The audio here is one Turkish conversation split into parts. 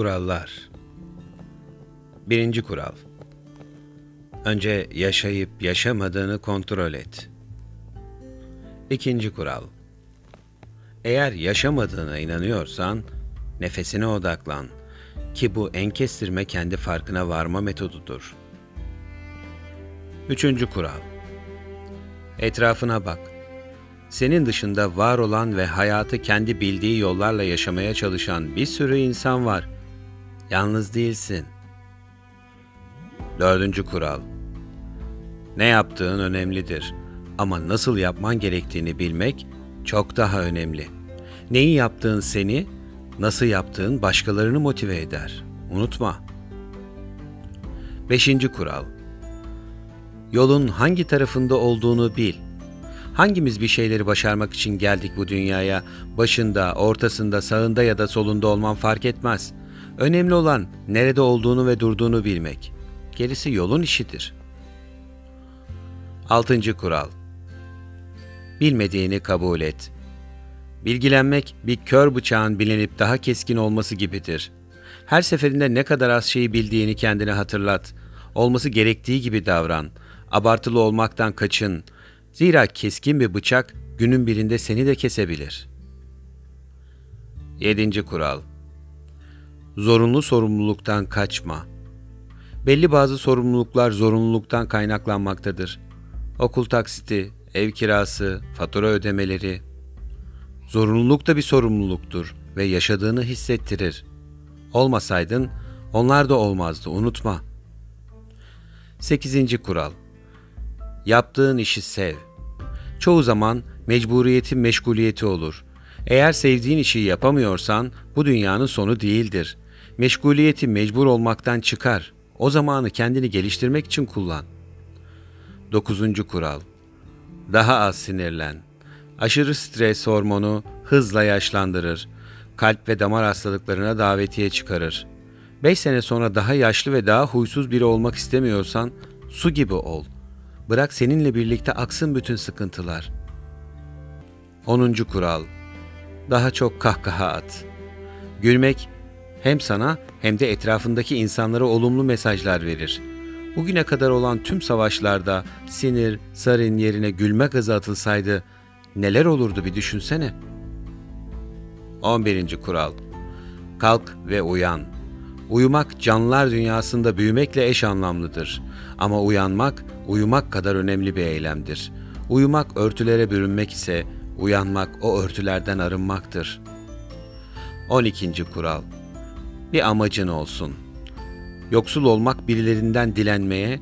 Kurallar Birinci kural Önce yaşayıp yaşamadığını kontrol et. İkinci kural Eğer yaşamadığına inanıyorsan, nefesine odaklan ki bu en kestirme kendi farkına varma metodudur. Üçüncü kural Etrafına bak. Senin dışında var olan ve hayatı kendi bildiği yollarla yaşamaya çalışan bir sürü insan var. Yalnız değilsin. Dördüncü kural. Ne yaptığın önemlidir ama nasıl yapman gerektiğini bilmek çok daha önemli. Neyi yaptığın seni, nasıl yaptığın başkalarını motive eder. Unutma. Beşinci kural. Yolun hangi tarafında olduğunu bil. Hangimiz bir şeyleri başarmak için geldik bu dünyaya? Başında, ortasında, sağında ya da solunda olman fark etmez. Önemli olan nerede olduğunu ve durduğunu bilmek. Gerisi yolun işidir. Altıncı kural. Bilmediğini kabul et. Bilgilenmek bir kör bıçağın bilinip daha keskin olması gibidir. Her seferinde ne kadar az şeyi bildiğini kendine hatırlat. Olması gerektiği gibi davran. Abartılı olmaktan kaçın. Zira keskin bir bıçak günün birinde seni de kesebilir. Yedinci kural. Zorunlu sorumluluktan kaçma. Belli bazı sorumluluklar zorunluluktan kaynaklanmaktadır. Okul taksiti, ev kirası, fatura ödemeleri. Zorunluluk da bir sorumluluktur ve yaşadığını hissettirir. Olmasaydın onlar da olmazdı unutma. 8. kural. Yaptığın işi sev. Çoğu zaman mecburiyetin meşguliyeti olur. Eğer sevdiğin işi yapamıyorsan bu dünyanın sonu değildir. Meşguliyeti mecbur olmaktan çıkar. O zamanı kendini geliştirmek için kullan. 9. kural. Daha az sinirlen. Aşırı stres hormonu hızla yaşlandırır. Kalp ve damar hastalıklarına davetiye çıkarır. 5 sene sonra daha yaşlı ve daha huysuz biri olmak istemiyorsan su gibi ol. Bırak seninle birlikte aksın bütün sıkıntılar. 10. kural. Daha çok kahkaha at. Gülmek hem sana hem de etrafındaki insanlara olumlu mesajlar verir. Bugüne kadar olan tüm savaşlarda sinir, sarin yerine gülme gazı atılsaydı neler olurdu bir düşünsene. 11. kural. Kalk ve uyan. Uyumak canlılar dünyasında büyümekle eş anlamlıdır. Ama uyanmak, uyumak kadar önemli bir eylemdir. Uyumak örtülere bürünmek ise uyanmak o örtülerden arınmaktır. 12. kural. Bir amacın olsun. Yoksul olmak birilerinden dilenmeye,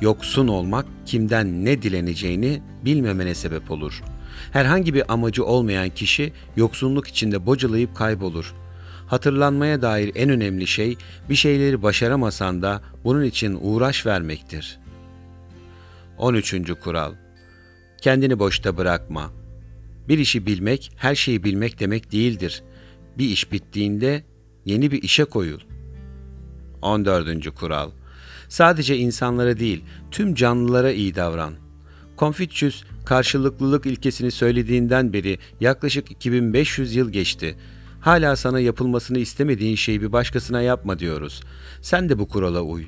yoksun olmak kimden ne dileneceğini bilmemene sebep olur. Herhangi bir amacı olmayan kişi yoksunluk içinde bocalayıp kaybolur. Hatırlanmaya dair en önemli şey bir şeyleri başaramasan da bunun için uğraş vermektir. 13. kural. Kendini boşta bırakma. Bir işi bilmek, her şeyi bilmek demek değildir. Bir iş bittiğinde yeni bir işe koyul. 14. kural. Sadece insanlara değil, tüm canlılara iyi davran. Confucius karşılıklılık ilkesini söylediğinden beri yaklaşık 2500 yıl geçti. Hala sana yapılmasını istemediğin şeyi bir başkasına yapma diyoruz. Sen de bu kurala uy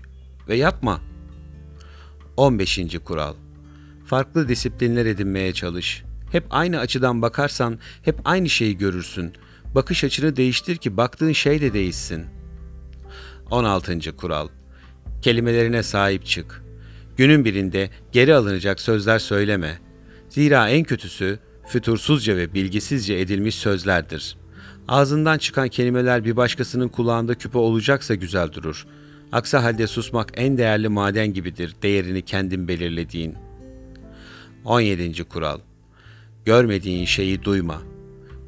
ve yapma. 15. kural. Farklı disiplinler edinmeye çalış. Hep aynı açıdan bakarsan hep aynı şeyi görürsün. Bakış açını değiştir ki baktığın şey de değişsin. 16. kural. Kelimelerine sahip çık. Günün birinde geri alınacak sözler söyleme. Zira en kötüsü fütursuzca ve bilgisizce edilmiş sözlerdir. Ağzından çıkan kelimeler bir başkasının kulağında küpe olacaksa güzel durur. Aksi halde susmak en değerli maden gibidir, değerini kendin belirlediğin. 17. kural. Görmediğin şeyi duyma.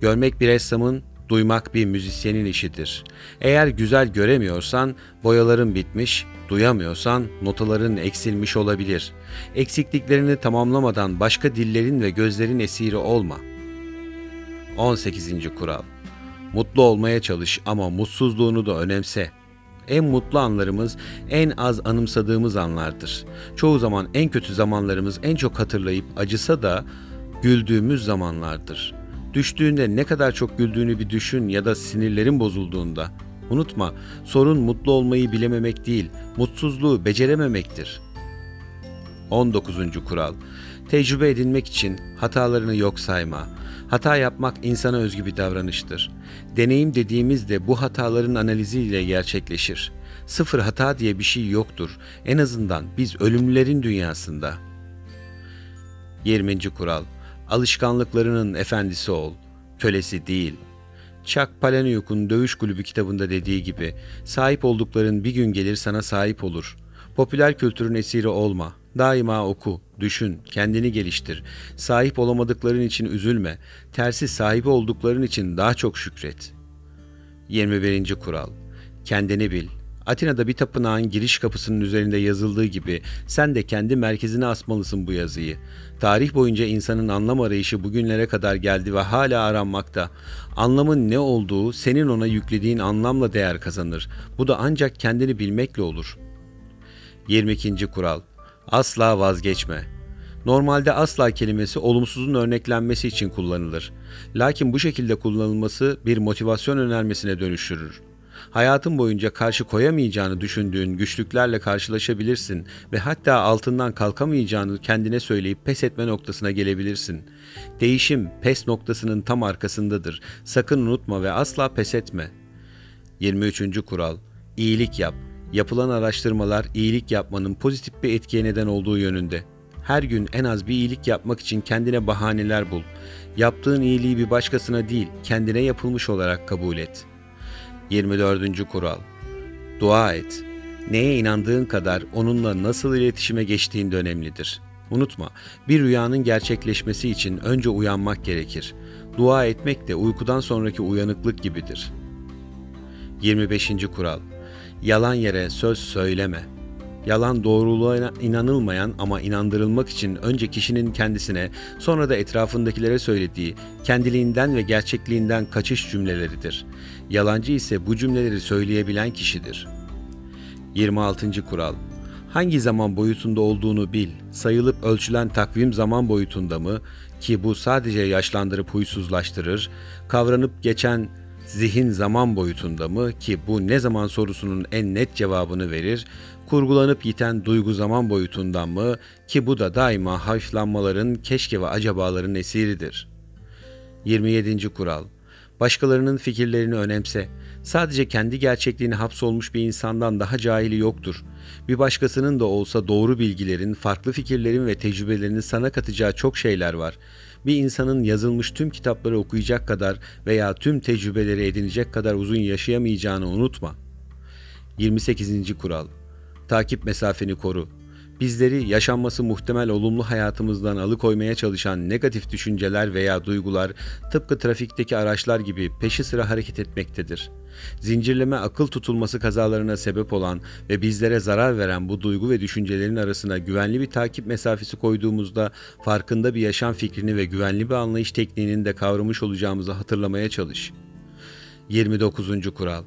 Görmek bir ressamın, duymak bir müzisyenin işidir. Eğer güzel göremiyorsan boyaların bitmiş, duyamıyorsan notaların eksilmiş olabilir. Eksikliklerini tamamlamadan başka dillerin ve gözlerin esiri olma. 18. kural. Mutlu olmaya çalış ama mutsuzluğunu da önemse. En mutlu anlarımız en az anımsadığımız anlardır. Çoğu zaman en kötü zamanlarımız en çok hatırlayıp acısa da güldüğümüz zamanlardır. Düştüğünde ne kadar çok güldüğünü bir düşün ya da sinirlerin bozulduğunda Unutma, sorun mutlu olmayı bilememek değil, mutsuzluğu becerememektir. 19. kural. Tecrübe edinmek için hatalarını yok sayma. Hata yapmak insana özgü bir davranıştır. Deneyim dediğimiz de bu hataların analiziyle gerçekleşir. Sıfır hata diye bir şey yoktur. En azından biz ölümlülerin dünyasında. 20. kural. Alışkanlıklarının efendisi ol, kölesi değil. Chuck Palahniuk'un Dövüş Kulübü kitabında dediği gibi, sahip oldukların bir gün gelir sana sahip olur. Popüler kültürün esiri olma. Daima oku, düşün, kendini geliştir. Sahip olamadıkların için üzülme. Tersi sahibi oldukların için daha çok şükret. 21. kural. Kendini bil. Atina'da bir tapınağın giriş kapısının üzerinde yazıldığı gibi sen de kendi merkezine asmalısın bu yazıyı. Tarih boyunca insanın anlam arayışı bugünlere kadar geldi ve hala aranmakta. Anlamın ne olduğu senin ona yüklediğin anlamla değer kazanır. Bu da ancak kendini bilmekle olur. 22. kural. Asla vazgeçme. Normalde asla kelimesi olumsuzun örneklenmesi için kullanılır. Lakin bu şekilde kullanılması bir motivasyon önermesine dönüştürür. Hayatın boyunca karşı koyamayacağını düşündüğün güçlüklerle karşılaşabilirsin ve hatta altından kalkamayacağını kendine söyleyip pes etme noktasına gelebilirsin. Değişim pes noktasının tam arkasındadır. Sakın unutma ve asla pes etme. 23. kural. İyilik yap. Yapılan araştırmalar iyilik yapmanın pozitif bir etkiye neden olduğu yönünde. Her gün en az bir iyilik yapmak için kendine bahaneler bul. Yaptığın iyiliği bir başkasına değil, kendine yapılmış olarak kabul et.'' 24. kural. Dua et. Neye inandığın kadar onunla nasıl iletişime geçtiğin de önemlidir. Unutma, bir rüyanın gerçekleşmesi için önce uyanmak gerekir. Dua etmek de uykudan sonraki uyanıklık gibidir. 25. kural. Yalan yere söz söyleme. Yalan doğruluğa inanılmayan ama inandırılmak için önce kişinin kendisine sonra da etrafındakilere söylediği kendiliğinden ve gerçekliğinden kaçış cümleleridir. Yalancı ise bu cümleleri söyleyebilen kişidir. 26. kural Hangi zaman boyutunda olduğunu bil. Sayılıp ölçülen takvim zaman boyutunda mı ki bu sadece yaşlandırıp huysuzlaştırır, kavranıp geçen zihin zaman boyutunda mı ki bu ne zaman sorusunun en net cevabını verir, kurgulanıp yiten duygu zaman boyutundan mı ki bu da daima hafiflanmaların, keşke ve acabaların esiridir. 27. kural Başkalarının fikirlerini önemse. Sadece kendi gerçekliğini hapsolmuş bir insandan daha cahili yoktur. Bir başkasının da olsa doğru bilgilerin, farklı fikirlerin ve tecrübelerinin sana katacağı çok şeyler var. Bir insanın yazılmış tüm kitapları okuyacak kadar veya tüm tecrübeleri edinecek kadar uzun yaşayamayacağını unutma. 28. kural Takip mesafeni koru. Bizleri yaşanması muhtemel olumlu hayatımızdan alıkoymaya çalışan negatif düşünceler veya duygular tıpkı trafikteki araçlar gibi peşi sıra hareket etmektedir. Zincirleme akıl tutulması kazalarına sebep olan ve bizlere zarar veren bu duygu ve düşüncelerin arasına güvenli bir takip mesafesi koyduğumuzda farkında bir yaşam fikrini ve güvenli bir anlayış tekniğini de kavramış olacağımızı hatırlamaya çalış. 29. kural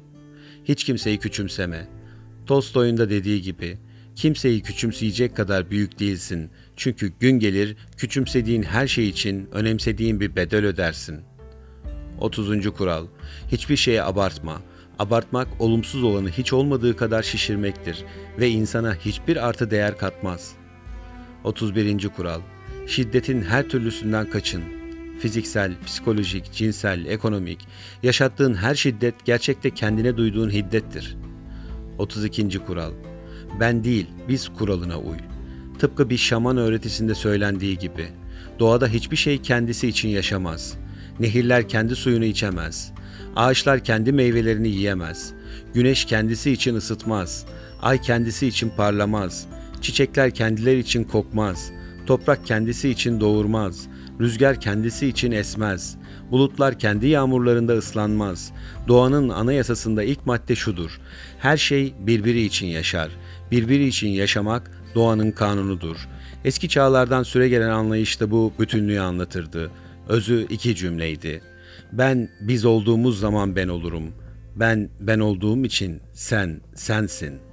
Hiç kimseyi küçümseme. Tolstoy'un da dediği gibi kimseyi küçümseyecek kadar büyük değilsin. Çünkü gün gelir küçümsediğin her şey için önemsediğin bir bedel ödersin. 30. kural Hiçbir şeye abartma. Abartmak olumsuz olanı hiç olmadığı kadar şişirmektir ve insana hiçbir artı değer katmaz. 31. kural Şiddetin her türlüsünden kaçın. Fiziksel, psikolojik, cinsel, ekonomik, yaşattığın her şiddet gerçekte kendine duyduğun hiddettir.'' 32. kural. Ben değil, biz kuralına uy. Tıpkı bir şaman öğretisinde söylendiği gibi. Doğada hiçbir şey kendisi için yaşamaz. Nehirler kendi suyunu içemez. Ağaçlar kendi meyvelerini yiyemez. Güneş kendisi için ısıtmaz. Ay kendisi için parlamaz. Çiçekler kendileri için kokmaz. Toprak kendisi için doğurmaz. Rüzgar kendisi için esmez. Bulutlar kendi yağmurlarında ıslanmaz. Doğanın anayasasında ilk madde şudur. Her şey birbiri için yaşar. Birbiri için yaşamak doğanın kanunudur. Eski çağlardan süre gelen anlayışta bu bütünlüğü anlatırdı. Özü iki cümleydi. Ben biz olduğumuz zaman ben olurum. Ben ben olduğum için sen sensin.''